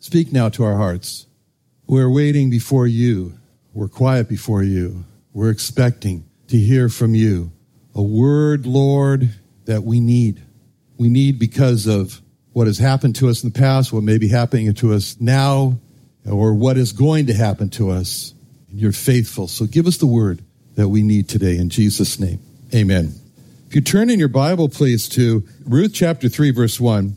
speak now to our hearts. We're waiting before you. We're quiet before you. We're expecting to hear from you a word, Lord, that we need. We need because of what has happened to us in the past, what may be happening to us now, or what is going to happen to us. And you're faithful. So give us the word that we need today in Jesus' name. Amen. If you turn in your Bible, please, to Ruth chapter 3, verse 1.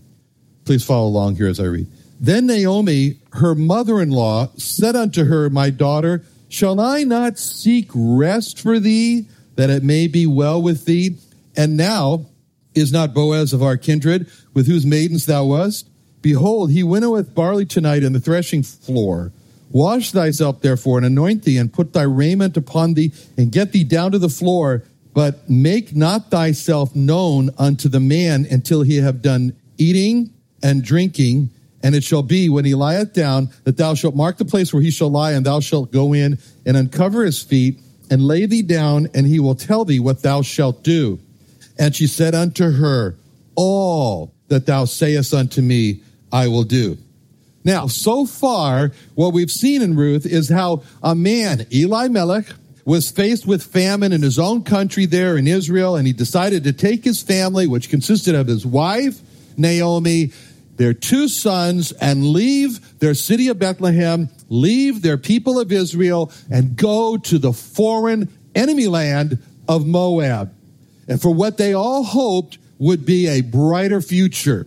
Please follow along here as I read. Then Naomi, her mother in law, said unto her, My daughter, shall I not seek rest for thee, that it may be well with thee? And now is not Boaz of our kindred, with whose maidens thou wast? Behold, he winnoweth barley tonight in the threshing floor. Wash thyself therefore, and anoint thee, and put thy raiment upon thee, and get thee down to the floor. But make not thyself known unto the man until he have done eating and drinking. And it shall be when he lieth down that thou shalt mark the place where he shall lie, and thou shalt go in and uncover his feet and lay thee down, and he will tell thee what thou shalt do. And she said unto her, All that thou sayest unto me, I will do. Now, so far, what we've seen in Ruth is how a man, Elimelech, was faced with famine in his own country there in Israel, and he decided to take his family, which consisted of his wife, Naomi, their two sons, and leave their city of Bethlehem, leave their people of Israel, and go to the foreign enemy land of Moab. And for what they all hoped would be a brighter future.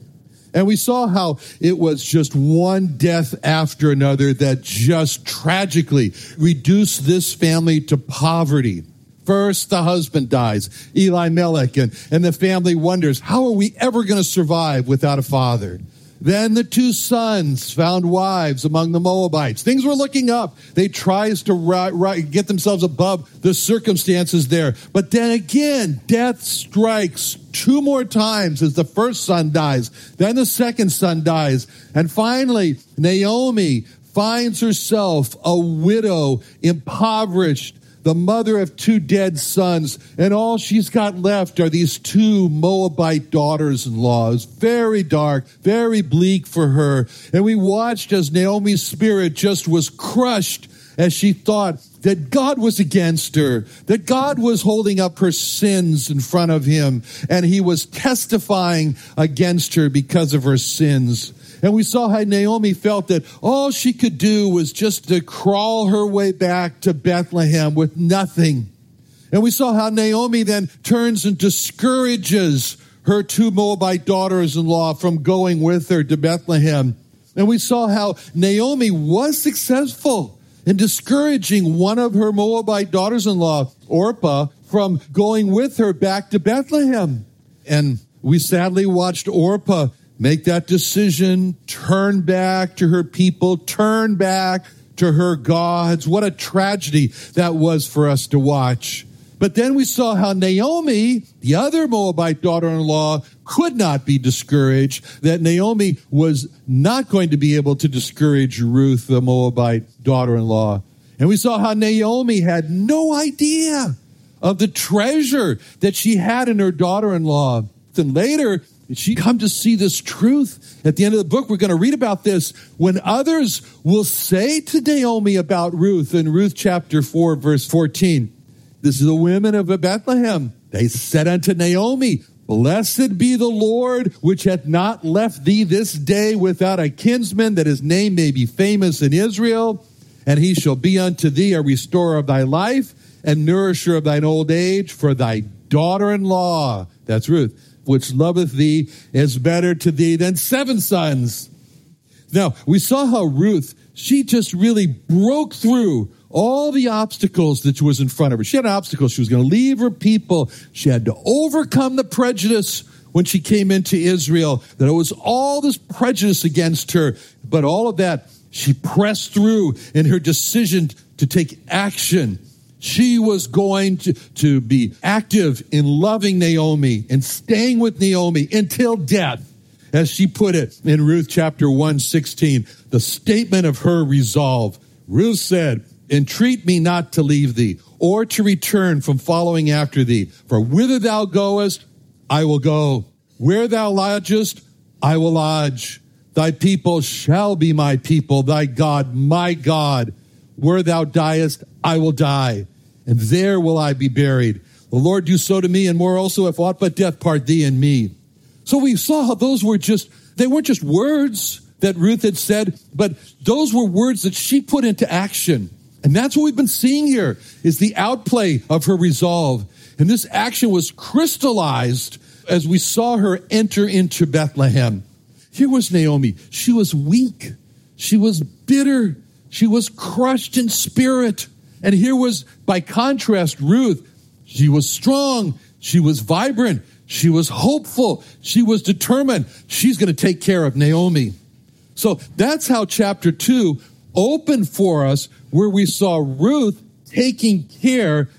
And we saw how it was just one death after another that just tragically reduced this family to poverty. First, the husband dies, Elimelech, and, and the family wonders, how are we ever going to survive without a father? Then the two sons found wives among the Moabites. Things were looking up. They tries to ri- ri- get themselves above the circumstances there. But then again, death strikes two more times as the first son dies. Then the second son dies. And finally, Naomi finds herself a widow, impoverished, the mother of two dead sons, and all she's got left are these two Moabite daughters in law. Very dark, very bleak for her. And we watched as Naomi's spirit just was crushed as she thought that God was against her, that God was holding up her sins in front of him, and he was testifying against her because of her sins. And we saw how Naomi felt that all she could do was just to crawl her way back to Bethlehem with nothing. And we saw how Naomi then turns and discourages her two Moabite daughters in law from going with her to Bethlehem. And we saw how Naomi was successful in discouraging one of her Moabite daughters in law, Orpah, from going with her back to Bethlehem. And we sadly watched Orpah make that decision, turn back to her people, turn back to her gods. What a tragedy that was for us to watch. But then we saw how Naomi, the other Moabite daughter in law, could not be discouraged, that Naomi was not going to be able to discourage Ruth, the Moabite daughter in law. And we saw how Naomi had no idea of the treasure that she had in her daughter in law. And later, she come to see this truth. At the end of the book, we're going to read about this when others will say to Naomi oh, about Ruth in Ruth chapter 4, verse 14. This is the women of Bethlehem. They said unto Naomi, Blessed be the Lord, which hath not left thee this day without a kinsman, that his name may be famous in Israel. And he shall be unto thee a restorer of thy life and nourisher of thine old age, for thy daughter in law, that's Ruth, which loveth thee, is better to thee than seven sons. Now, we saw how Ruth, she just really broke through all the obstacles that was in front of her. She had obstacles. She was going to leave her people. She had to overcome the prejudice when she came into Israel, that it was all this prejudice against her. But all of that, she pressed through in her decision to take action. She was going to, to be active in loving Naomi and staying with Naomi until death. As she put it in Ruth chapter 116, the statement of her resolve. Ruth said, Entreat me not to leave thee, or to return from following after thee. For whither thou goest, I will go. Where thou lodgest, I will lodge. Thy people shall be my people, thy God, my God. Where thou diest, I will die, and there will I be buried. The Lord do so to me, and more also, if aught but death part thee and me. So we saw how those were just, they weren't just words that Ruth had said, but those were words that she put into action. And that's what we've been seeing here is the outplay of her resolve. And this action was crystallized as we saw her enter into Bethlehem. Here was Naomi. She was weak. She was bitter. She was crushed in spirit. And here was, by contrast, Ruth. She was strong. She was vibrant. She was hopeful. She was determined. She's going to take care of Naomi. So that's how chapter two opened for us where we saw Ruth taking care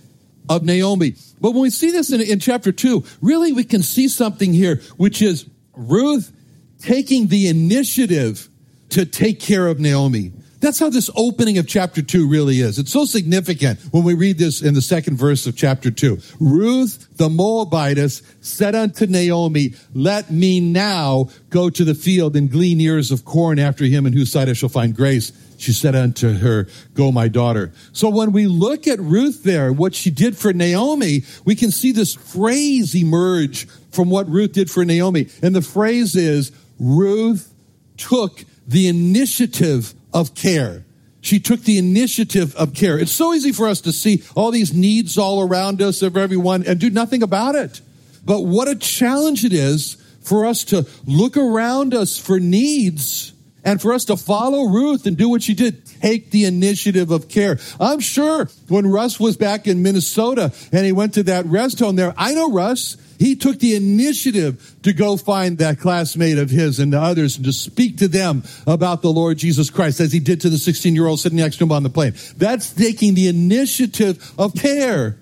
of Naomi. But when we see this in, in chapter two, really we can see something here, which is Ruth taking the initiative to take care of Naomi. That's how this opening of chapter two really is. It's so significant when we read this in the second verse of chapter two. Ruth the Moabitess said unto Naomi, let me now go to the field and glean ears of corn after him in whose sight I shall find grace. She said unto her, go my daughter. So when we look at Ruth there, what she did for Naomi, we can see this phrase emerge from what Ruth did for Naomi. And the phrase is, Ruth took the initiative of care. She took the initiative of care. It's so easy for us to see all these needs all around us of everyone and do nothing about it. But what a challenge it is for us to look around us for needs and for us to follow Ruth and do what she did. Take the initiative of care. I'm sure when Russ was back in Minnesota and he went to that rest home there, I know Russ. He took the initiative to go find that classmate of his and the others and to speak to them about the Lord Jesus Christ as he did to the 16 year old sitting next to him on the plane. That's taking the initiative of care.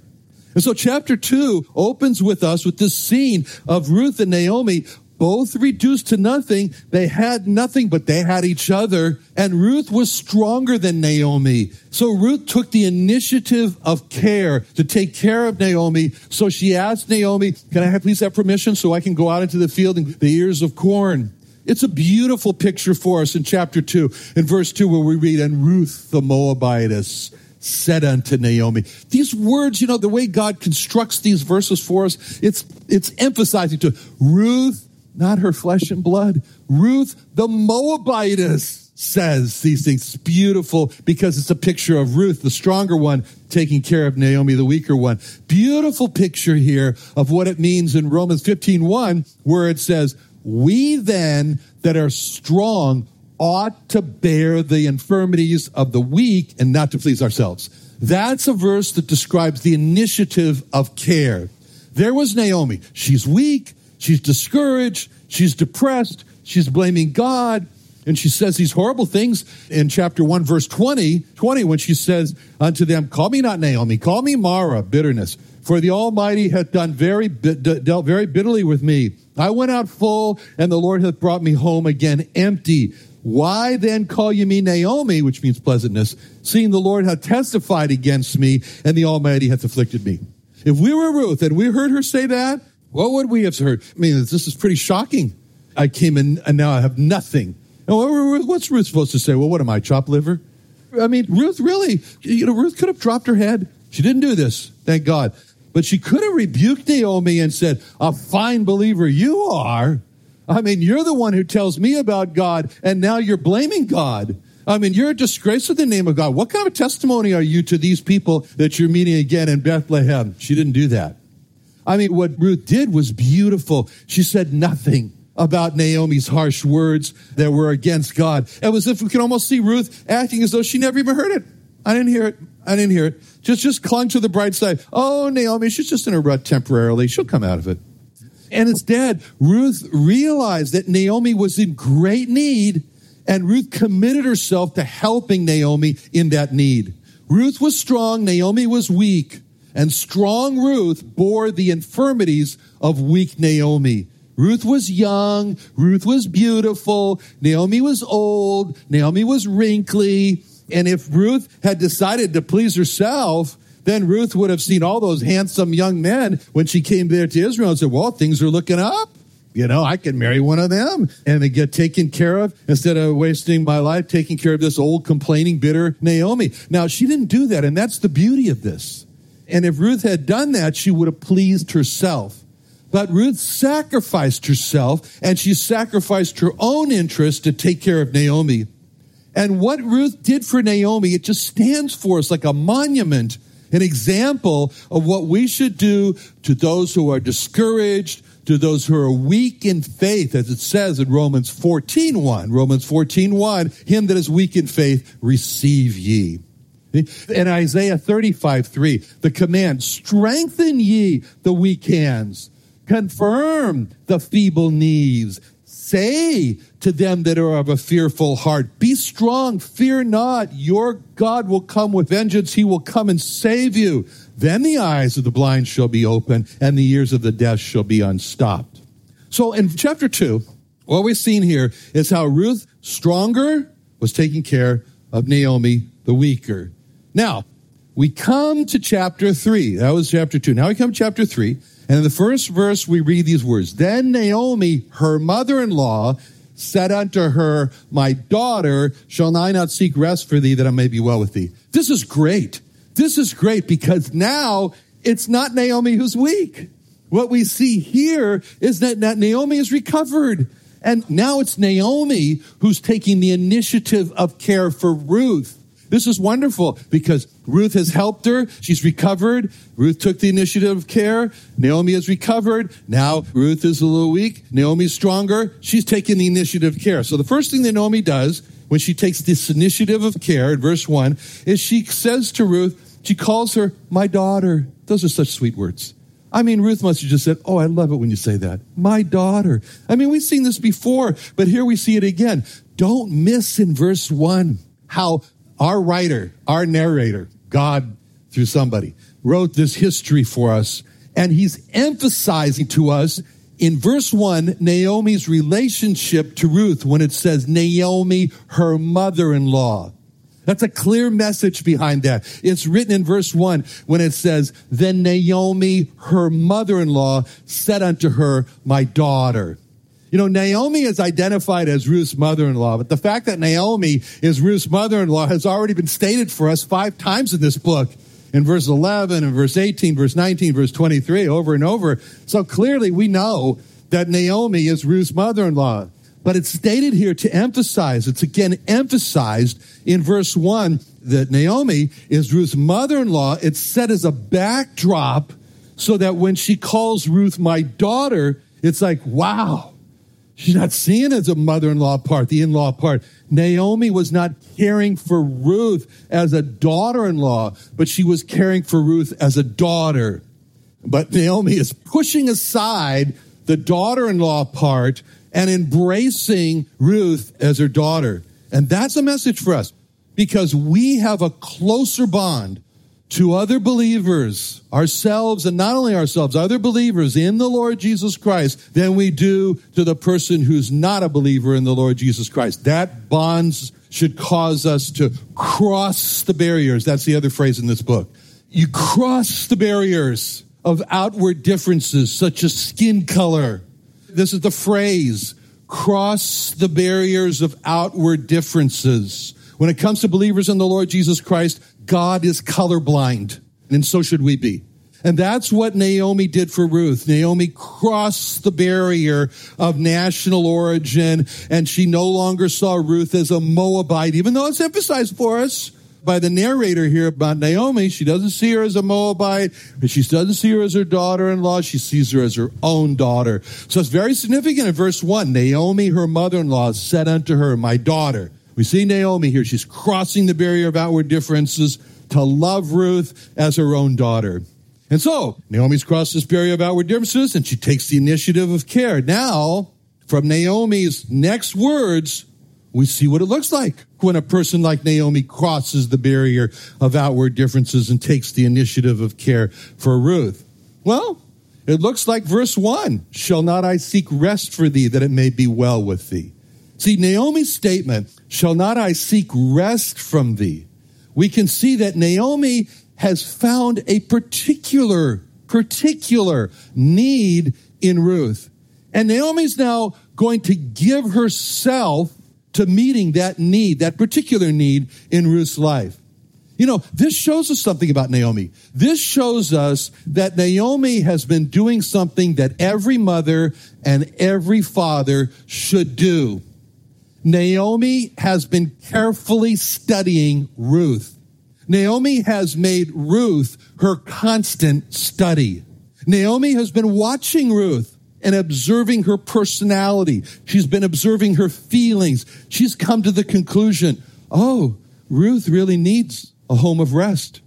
And so chapter two opens with us with this scene of Ruth and Naomi both reduced to nothing. They had nothing, but they had each other. And Ruth was stronger than Naomi. So Ruth took the initiative of care to take care of Naomi. So she asked Naomi, can I have, please have permission so I can go out into the field and the ears of corn? It's a beautiful picture for us in chapter 2, in verse 2, where we read, And Ruth the Moabitess said unto Naomi. These words, you know, the way God constructs these verses for us, it's, it's emphasizing to Ruth not her flesh and blood. Ruth, the Moabitess, says these things. It's beautiful because it's a picture of Ruth, the stronger one, taking care of Naomi, the weaker one. Beautiful picture here of what it means in Romans 15 1, where it says, We then that are strong ought to bear the infirmities of the weak and not to please ourselves. That's a verse that describes the initiative of care. There was Naomi. She's weak. She's discouraged. She's depressed. She's blaming God. And she says these horrible things in chapter 1, verse 20, 20, when she says unto them, Call me not Naomi, call me Mara, bitterness. For the Almighty hath done very, dealt very bitterly with me. I went out full, and the Lord hath brought me home again empty. Why then call you me Naomi, which means pleasantness, seeing the Lord hath testified against me, and the Almighty hath afflicted me? If we were Ruth and we heard her say that, what would we have heard? I mean, this is pretty shocking. I came in and now I have nothing. What's Ruth supposed to say? Well, what am I, chop liver? I mean, Ruth really, you know, Ruth could have dropped her head. She didn't do this, thank God. But she could have rebuked Naomi and said, A fine believer you are. I mean, you're the one who tells me about God, and now you're blaming God. I mean, you're a disgrace to the name of God. What kind of testimony are you to these people that you're meeting again in Bethlehem? She didn't do that. I mean, what Ruth did was beautiful. She said nothing about Naomi's harsh words that were against God. It was as if we can almost see Ruth acting as though she never even heard it. I didn't hear it. I didn't hear it. Just, just clung to the bright side. Oh, Naomi, she's just in a rut temporarily. She'll come out of it. And instead, Ruth realized that Naomi was in great need, and Ruth committed herself to helping Naomi in that need. Ruth was strong, Naomi was weak, and strong Ruth bore the infirmities of weak Naomi. Ruth was young, Ruth was beautiful, Naomi was old, Naomi was wrinkly, and if Ruth had decided to please herself, then Ruth would have seen all those handsome young men when she came there to Israel and said, Well, things are looking up. You know, I can marry one of them and get taken care of instead of wasting my life taking care of this old, complaining, bitter Naomi. Now, she didn't do that, and that's the beauty of this. And if Ruth had done that, she would have pleased herself. But Ruth sacrificed herself and she sacrificed her own interest to take care of Naomi. And what Ruth did for Naomi, it just stands for us like a monument, an example of what we should do to those who are discouraged, to those who are weak in faith, as it says in Romans 14 1. Romans 14 1, him that is weak in faith, receive ye. In Isaiah 35 3, the command, strengthen ye the weak hands, confirm the feeble knees, say to them that are of a fearful heart, Be strong, fear not. Your God will come with vengeance. He will come and save you. Then the eyes of the blind shall be open, and the ears of the deaf shall be unstopped. So in chapter 2, what we've seen here is how Ruth, stronger, was taking care of Naomi, the weaker. Now, we come to chapter 3. That was chapter 2. Now we come to chapter 3. And in the first verse, we read these words Then Naomi, her mother in law, said unto her, My daughter, shall I not seek rest for thee that I may be well with thee? This is great. This is great because now it's not Naomi who's weak. What we see here is that, that Naomi is recovered. And now it's Naomi who's taking the initiative of care for Ruth. This is wonderful because Ruth has helped her. She's recovered. Ruth took the initiative of care. Naomi has recovered. Now Ruth is a little weak. Naomi's stronger. She's taking the initiative of care. So the first thing that Naomi does when she takes this initiative of care in verse one is she says to Ruth, she calls her my daughter. Those are such sweet words. I mean, Ruth must have just said, Oh, I love it when you say that. My daughter. I mean, we've seen this before, but here we see it again. Don't miss in verse one how our writer, our narrator, God through somebody, wrote this history for us. And he's emphasizing to us in verse one, Naomi's relationship to Ruth when it says Naomi, her mother in law. That's a clear message behind that. It's written in verse one when it says, Then Naomi, her mother in law, said unto her, My daughter. You know, Naomi is identified as Ruth's mother-in-law, but the fact that Naomi is Ruth's mother-in-law has already been stated for us five times in this book. In verse 11 and verse 18, verse 19, verse 23, over and over. So clearly we know that Naomi is Ruth's mother-in-law. But it's stated here to emphasize, it's again emphasized in verse 1 that Naomi is Ruth's mother-in-law. It's set as a backdrop so that when she calls Ruth my daughter, it's like, wow, She's not seeing as a mother in law part, the in law part. Naomi was not caring for Ruth as a daughter in law, but she was caring for Ruth as a daughter. But Naomi is pushing aside the daughter in law part and embracing Ruth as her daughter. And that's a message for us because we have a closer bond to other believers, ourselves, and not only ourselves, other believers in the Lord Jesus Christ than we do to the person who's not a believer in the Lord Jesus Christ. That bonds should cause us to cross the barriers. That's the other phrase in this book. You cross the barriers of outward differences, such as skin color. This is the phrase cross the barriers of outward differences. When it comes to believers in the Lord Jesus Christ, God is colorblind, and so should we be. And that's what Naomi did for Ruth. Naomi crossed the barrier of national origin and she no longer saw Ruth as a Moabite, even though it's emphasized for us by the narrator here about Naomi. She doesn't see her as a Moabite, but she doesn't see her as her daughter-in-law. She sees her as her own daughter. So it's very significant in verse one. Naomi, her mother-in-law, said unto her, my daughter. We see Naomi here. She's crossing the barrier of outward differences to love Ruth as her own daughter. And so Naomi's crossed this barrier of outward differences and she takes the initiative of care. Now, from Naomi's next words, we see what it looks like when a person like Naomi crosses the barrier of outward differences and takes the initiative of care for Ruth. Well, it looks like verse 1 Shall not I seek rest for thee that it may be well with thee? See, Naomi's statement, Shall not I seek rest from thee? We can see that Naomi has found a particular, particular need in Ruth. And Naomi's now going to give herself to meeting that need, that particular need in Ruth's life. You know, this shows us something about Naomi. This shows us that Naomi has been doing something that every mother and every father should do. Naomi has been carefully studying Ruth. Naomi has made Ruth her constant study. Naomi has been watching Ruth and observing her personality. She's been observing her feelings. She's come to the conclusion, oh, Ruth really needs a home of rest.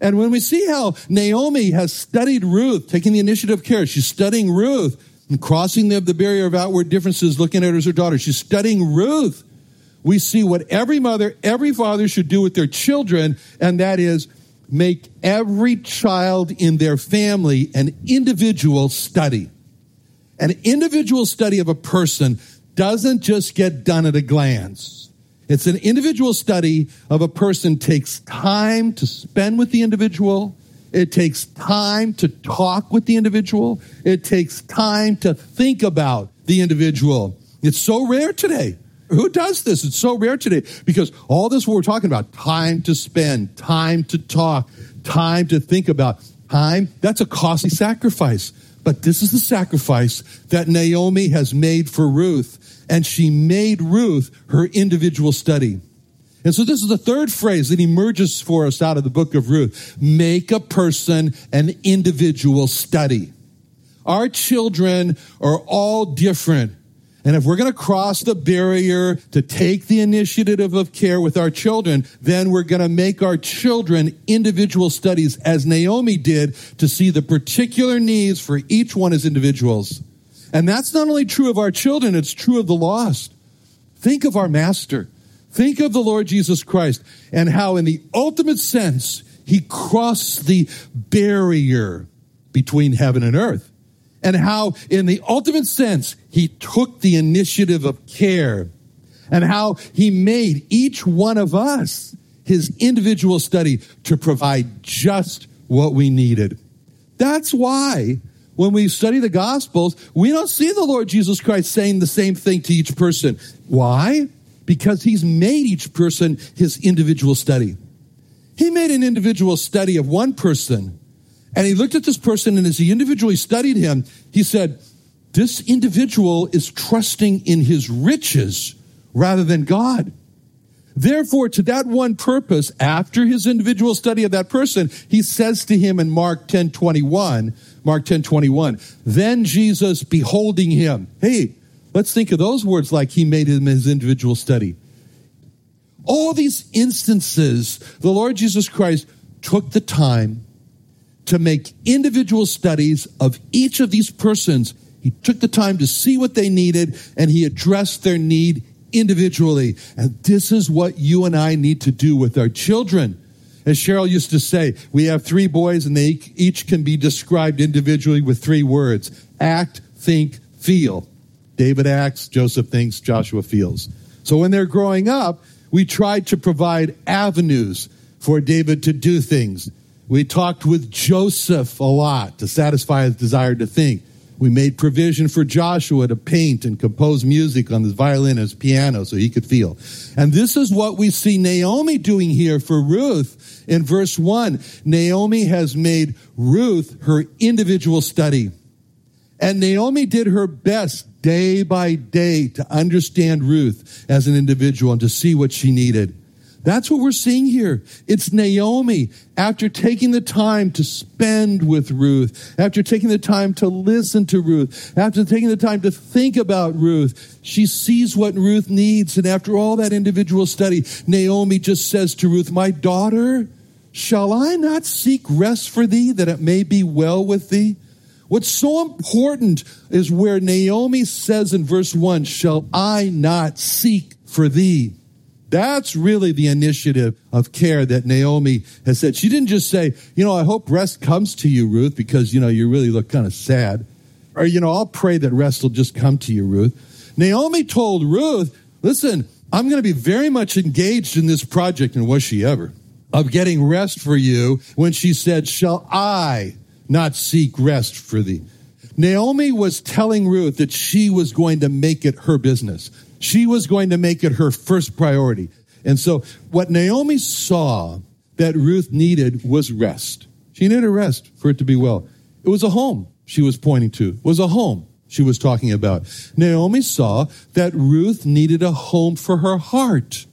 And when we see how Naomi has studied Ruth, taking the initiative care, she's studying Ruth and crossing the, the barrier of outward differences, looking at her as her daughter. She's studying Ruth we see what every mother, every father should do with their children, and that is make every child in their family an individual study. An individual study of a person doesn't just get done at a glance. It's an individual study of a person takes time to spend with the individual. It takes time to talk with the individual. It takes time to think about the individual. It's so rare today who does this? It's so rare today because all this we're talking about, time to spend, time to talk, time to think about, time, that's a costly sacrifice. But this is the sacrifice that Naomi has made for Ruth, and she made Ruth her individual study. And so this is the third phrase that emerges for us out of the book of Ruth. Make a person an individual study. Our children are all different and if we're going to cross the barrier to take the initiative of care with our children, then we're going to make our children individual studies as Naomi did to see the particular needs for each one as individuals. And that's not only true of our children, it's true of the lost. Think of our master. Think of the Lord Jesus Christ and how in the ultimate sense, he crossed the barrier between heaven and earth and how in the ultimate sense, he took the initiative of care and how he made each one of us his individual study to provide just what we needed. That's why when we study the gospels, we don't see the Lord Jesus Christ saying the same thing to each person. Why? Because he's made each person his individual study. He made an individual study of one person and he looked at this person, and as he individually studied him, he said, This individual is trusting in his riches rather than God. Therefore, to that one purpose, after his individual study of that person, he says to him in Mark 10 21, Mark 10 21, then Jesus beholding him. Hey, let's think of those words like he made in his individual study. All these instances, the Lord Jesus Christ took the time to make individual studies of each of these persons. He took the time to see what they needed and he addressed their need individually. And this is what you and I need to do with our children. As Cheryl used to say, we have three boys and they each can be described individually with three words act, think, feel. David acts, Joseph thinks, Joshua feels. So when they're growing up, we tried to provide avenues for David to do things. We talked with Joseph a lot to satisfy his desire to think. We made provision for Joshua to paint and compose music on his violin and his piano so he could feel. And this is what we see Naomi doing here for Ruth in verse 1. Naomi has made Ruth her individual study. And Naomi did her best day by day to understand Ruth as an individual and to see what she needed. That's what we're seeing here. It's Naomi, after taking the time to spend with Ruth, after taking the time to listen to Ruth, after taking the time to think about Ruth, she sees what Ruth needs. And after all that individual study, Naomi just says to Ruth, My daughter, shall I not seek rest for thee that it may be well with thee? What's so important is where Naomi says in verse 1, Shall I not seek for thee? That's really the initiative of care that Naomi has said. She didn't just say, you know, I hope rest comes to you, Ruth, because, you know, you really look kind of sad. Or, you know, I'll pray that rest will just come to you, Ruth. Naomi told Ruth, listen, I'm going to be very much engaged in this project, and was she ever, of getting rest for you when she said, Shall I not seek rest for thee? Naomi was telling Ruth that she was going to make it her business. She was going to make it her first priority. And so what Naomi saw that Ruth needed was rest. She needed a rest for it to be well. It was a home she was pointing to. It was a home she was talking about. Naomi saw that Ruth needed a home for her heart.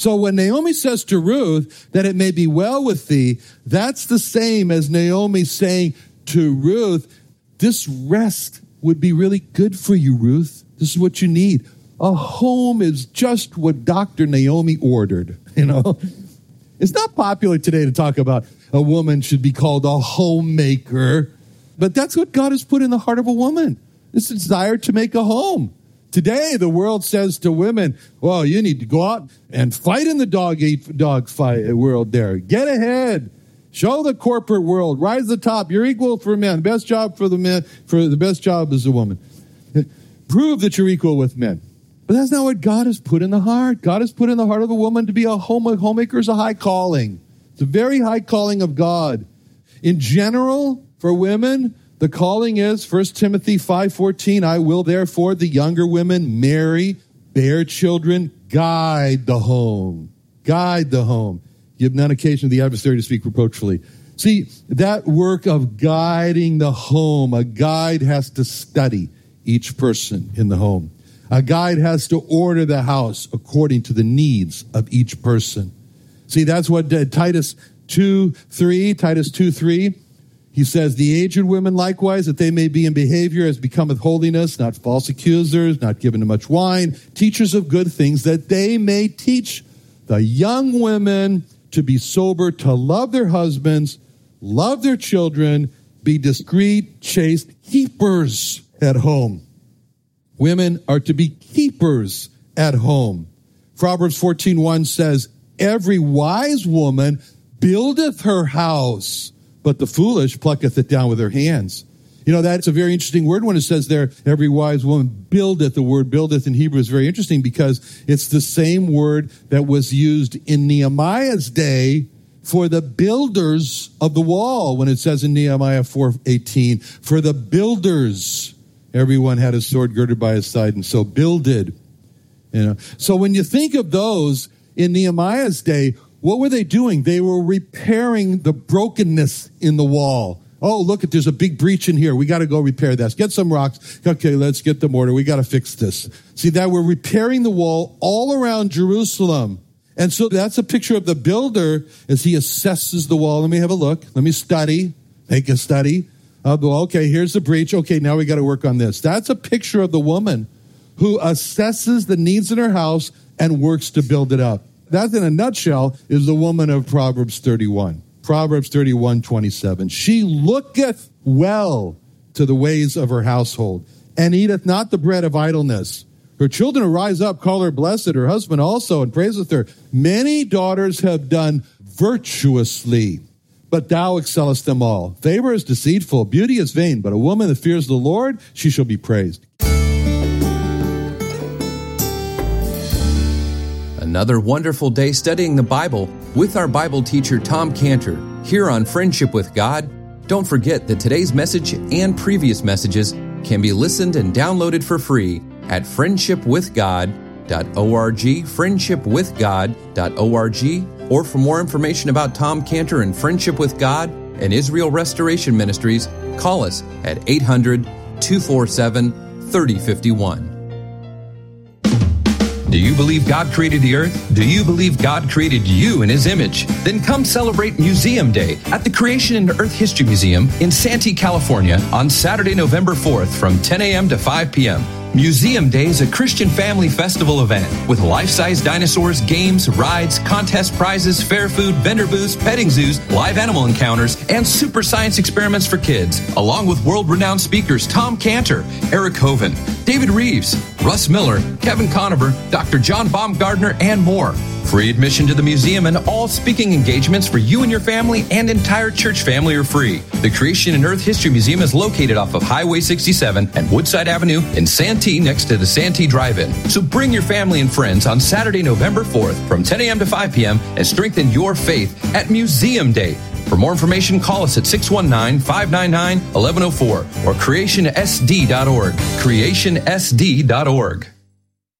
So when Naomi says to Ruth that it may be well with thee, that's the same as Naomi saying to Ruth, this rest would be really good for you, Ruth. This is what you need. A home is just what Dr. Naomi ordered, you know. It's not popular today to talk about a woman should be called a homemaker, but that's what God has put in the heart of a woman. This desire to make a home. Today, the world says to women, well, you need to go out and fight in the dog eat dog fight world there. Get ahead. Show the corporate world. Rise to the top. You're equal for men. The best job for the men, for the best job is a woman. Prove that you're equal with men. But that's not what God has put in the heart. God has put in the heart of a woman to be a home, homemaker is a high calling. It's a very high calling of God. In general, for women, the calling is 1 Timothy 5:14, I will therefore the younger women marry, bear children, guide the home. Guide the home. Give none occasion to the adversary to speak reproachfully. See, that work of guiding the home, a guide has to study each person in the home. A guide has to order the house according to the needs of each person. See, that's what uh, Titus 2 3, Titus 2 3, he says, The aged women likewise, that they may be in behavior as becometh holiness, not false accusers, not given to much wine, teachers of good things, that they may teach the young women to be sober, to love their husbands, love their children, be discreet, chaste, keepers at home Women are to be keepers at home. Proverbs 14:1 says, "Every wise woman buildeth her house, but the foolish plucketh it down with her hands." You know, that's a very interesting word when it says there, every wise woman buildeth. The word buildeth in Hebrew is very interesting because it's the same word that was used in Nehemiah's day for the builders of the wall when it says in Nehemiah 4:18, for the builders Everyone had a sword girded by his side, and so builded. You know. So when you think of those in Nehemiah's day, what were they doing? They were repairing the brokenness in the wall. Oh, look there's a big breach in here. We got to go repair this. Get some rocks. Okay, let's get the mortar. We got to fix this. See that we're repairing the wall all around Jerusalem. And so that's a picture of the builder as he assesses the wall. Let me have a look. Let me study. Make a study. Uh, okay, here's the breach. Okay, now we got to work on this. That's a picture of the woman who assesses the needs in her house and works to build it up. That, in a nutshell, is the woman of Proverbs 31. Proverbs 31, 27. She looketh well to the ways of her household and eateth not the bread of idleness. Her children arise up, call her blessed, her husband also, and praiseth her. Many daughters have done virtuously but thou excellest them all. Favor is deceitful, beauty is vain, but a woman that fears the Lord, she shall be praised. Another wonderful day studying the Bible with our Bible teacher Tom Cantor here on Friendship with God. Don't forget that today's message and previous messages can be listened and downloaded for free at friendshipwithgod.org, friendshipwithgod.org, or for more information about Tom Cantor and Friendship with God and Israel Restoration Ministries, call us at 800 247 3051. Do you believe God created the earth? Do you believe God created you in His image? Then come celebrate Museum Day at the Creation and Earth History Museum in Santee, California on Saturday, November 4th from 10 a.m. to 5 p.m. Museum Day is a Christian family festival event with life-size dinosaurs, games, rides, contest prizes, fair food, vendor booths, petting zoos, live animal encounters, and super science experiments for kids, along with world-renowned speakers Tom Cantor, Eric Hovind, David Reeves, Russ Miller, Kevin Conover, Dr. John Baumgardner, and more. Free admission to the museum and all speaking engagements for you and your family and entire church family are free. The Creation and Earth History Museum is located off of Highway 67 and Woodside Avenue in Santee next to the Santee Drive-In. So bring your family and friends on Saturday, November 4th from 10 a.m. to 5 p.m. and strengthen your faith at Museum Day. For more information, call us at 619-599-1104 or creationsd.org. creationsd.org.